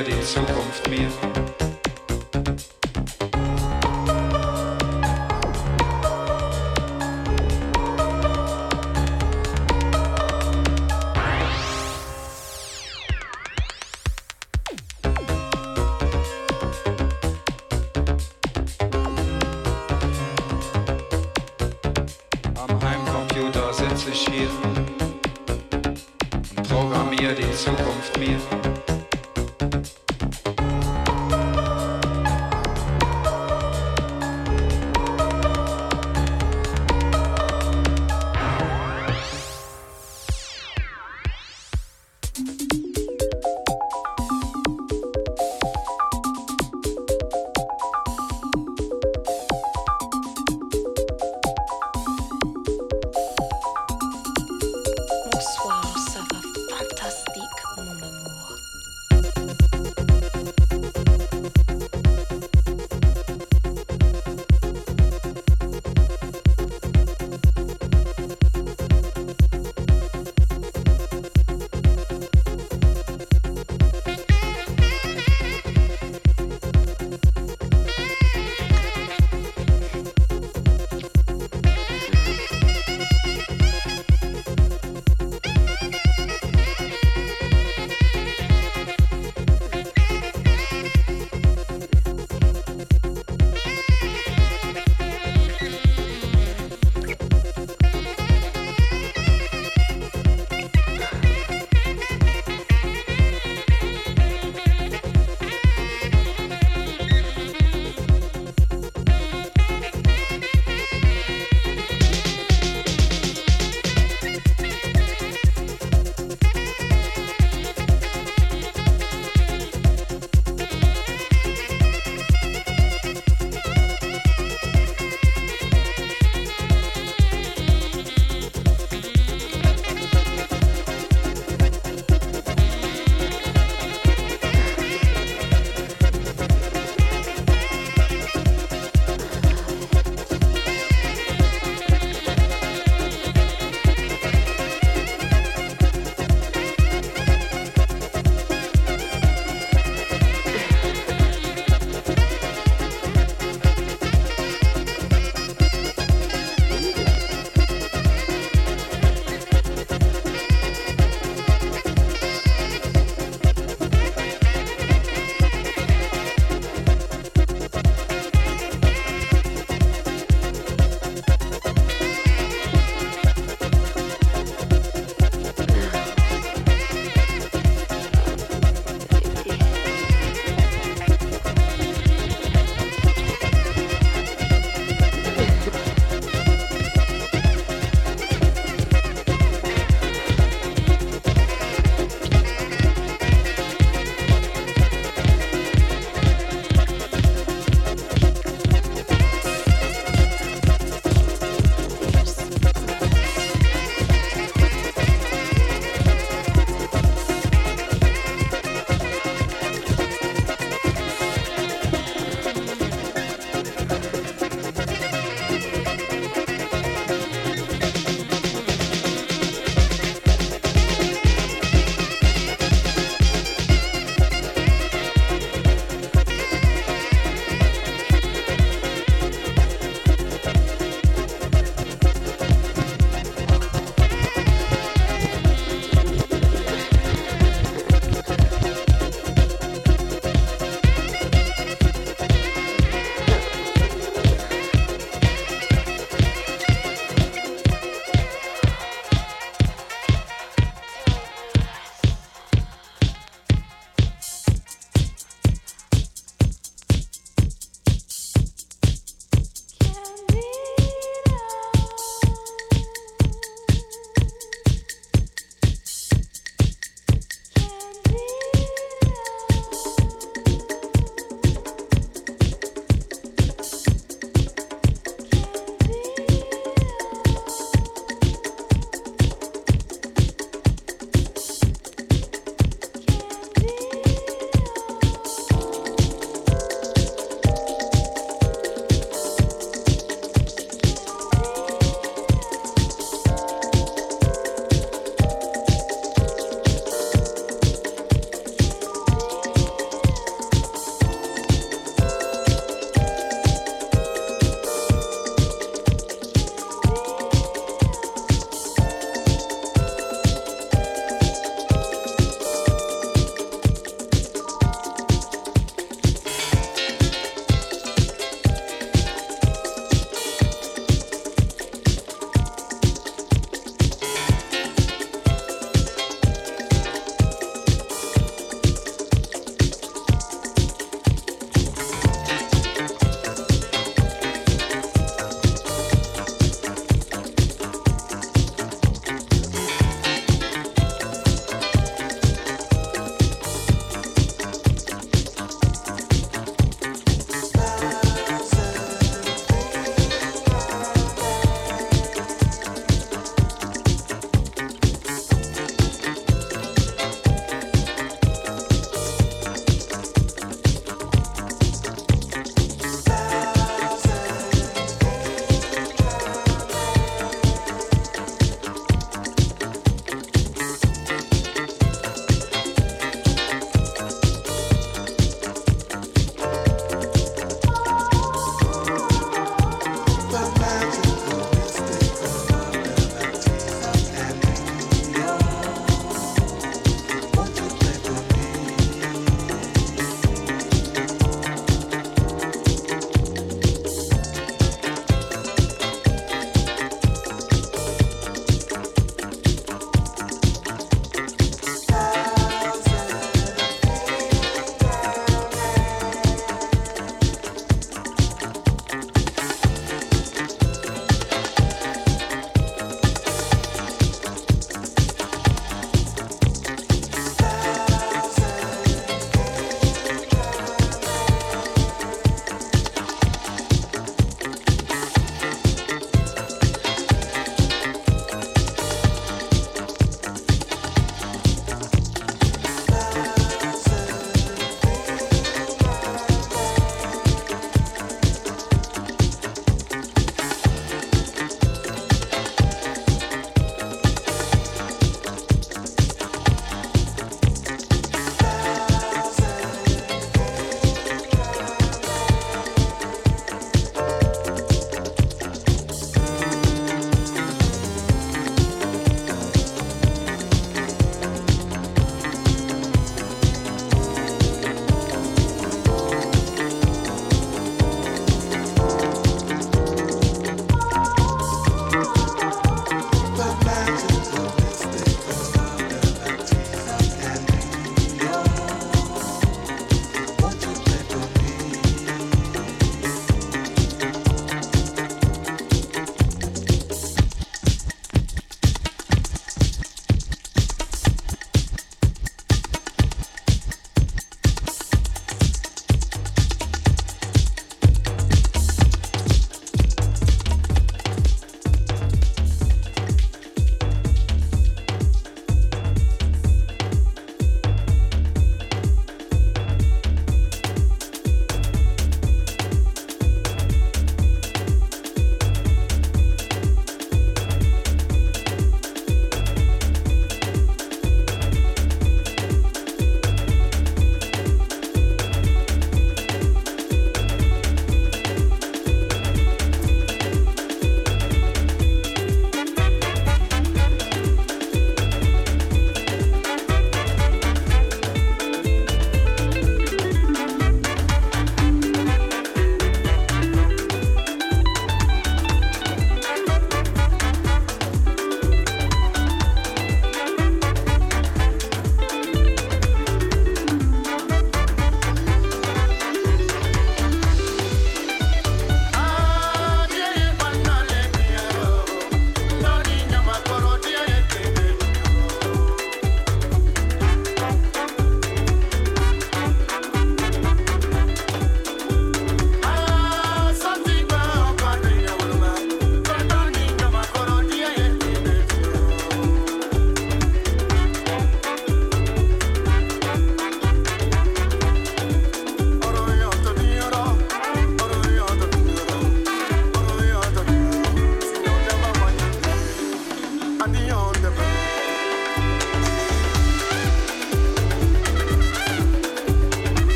programmiere die Zukunft mir. Am Heimcomputer sitze ich hier und programmiere die Zukunft mir.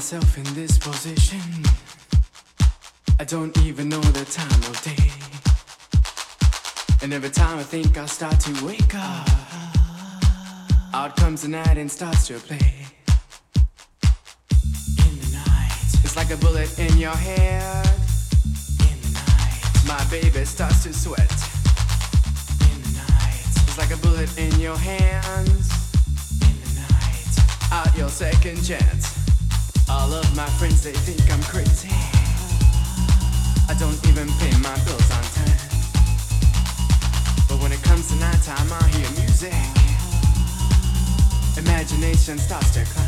Myself in this position. I don't even know the time of day. And every time I think I start to wake up, out comes the night and starts to play. In the night, it's like a bullet in your head. In the night, my baby starts to sweat. In the night, it's like a bullet in your hands. In the night, out your second chance. All of my friends they think I'm crazy. I don't even pay my bills on time. But when it comes to nighttime, I hear music. Imagination starts to climb.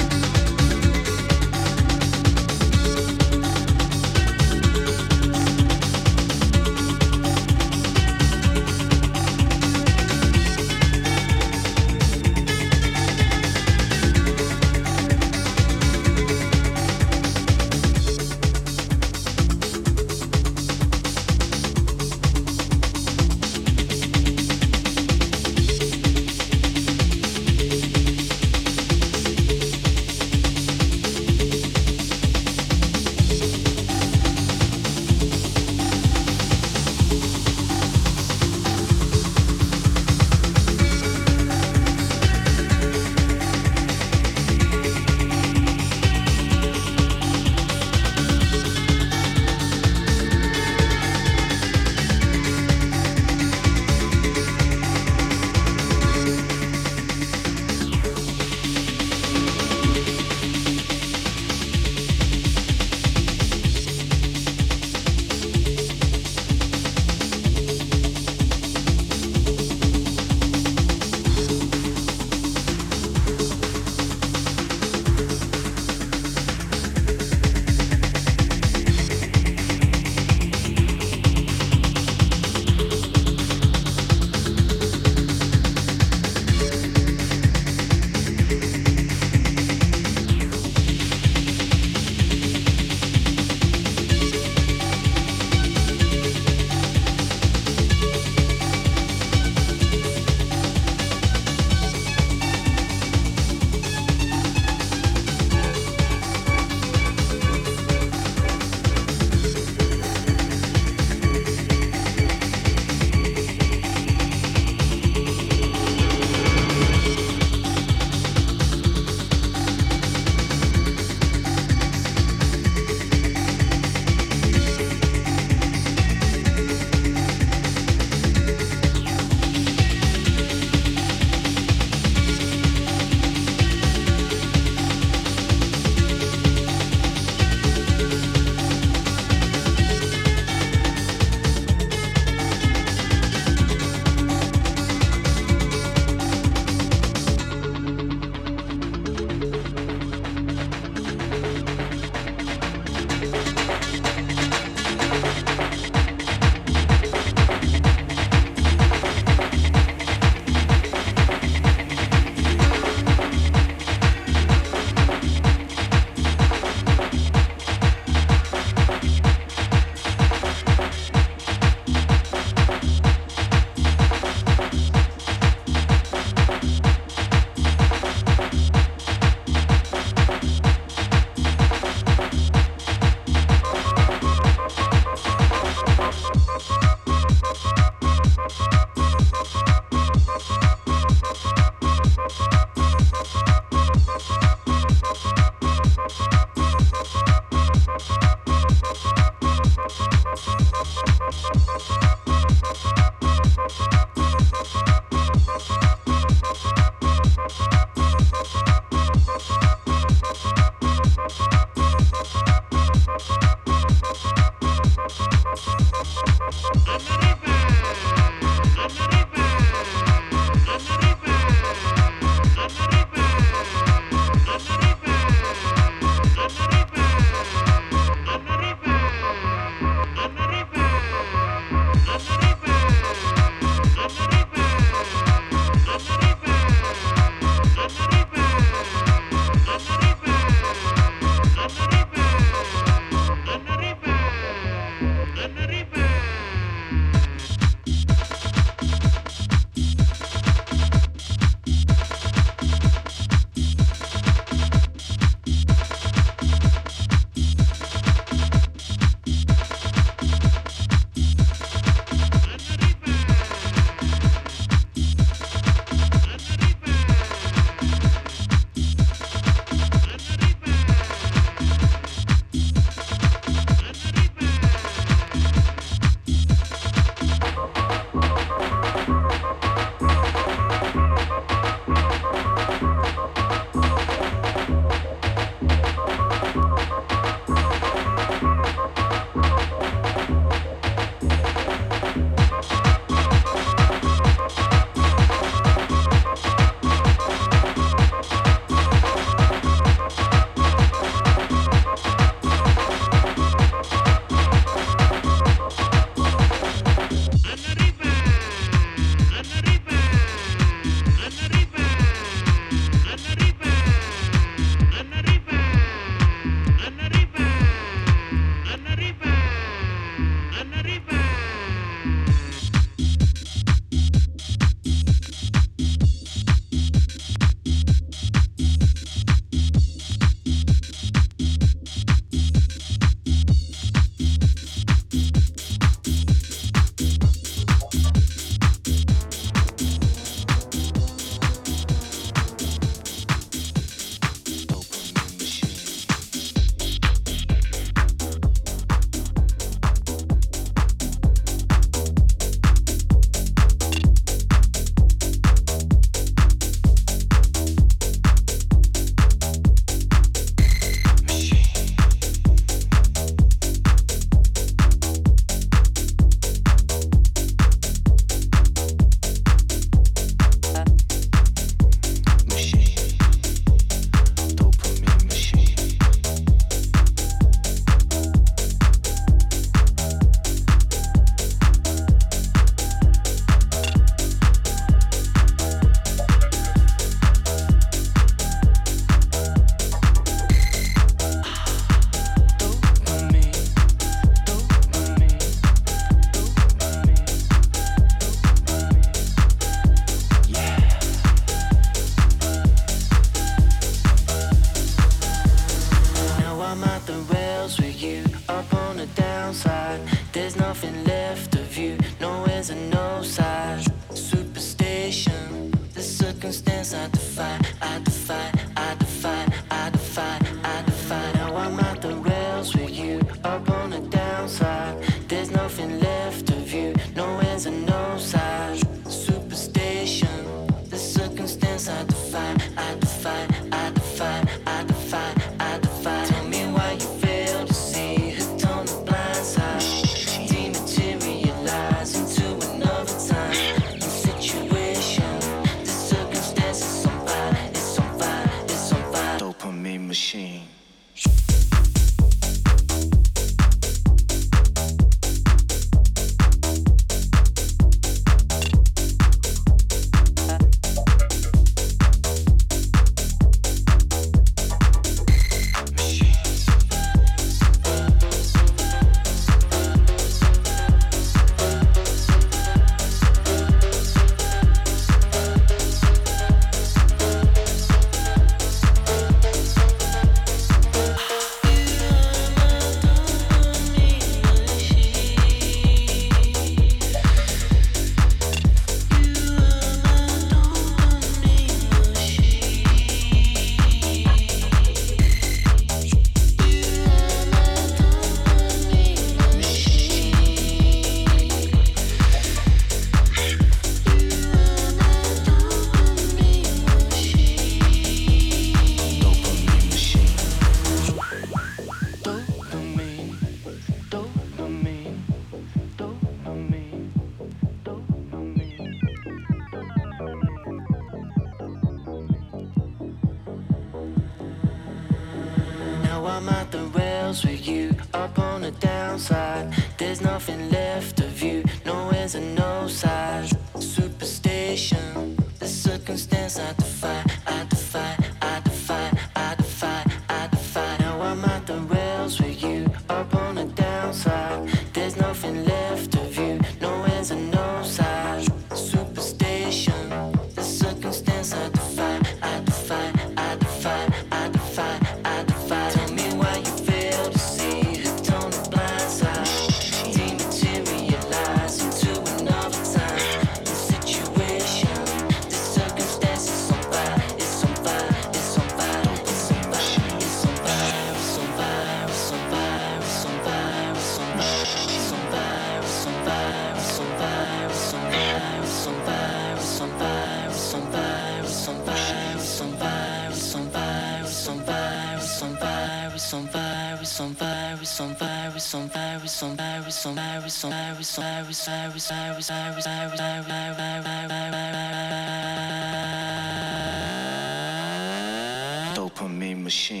Dopamine machine.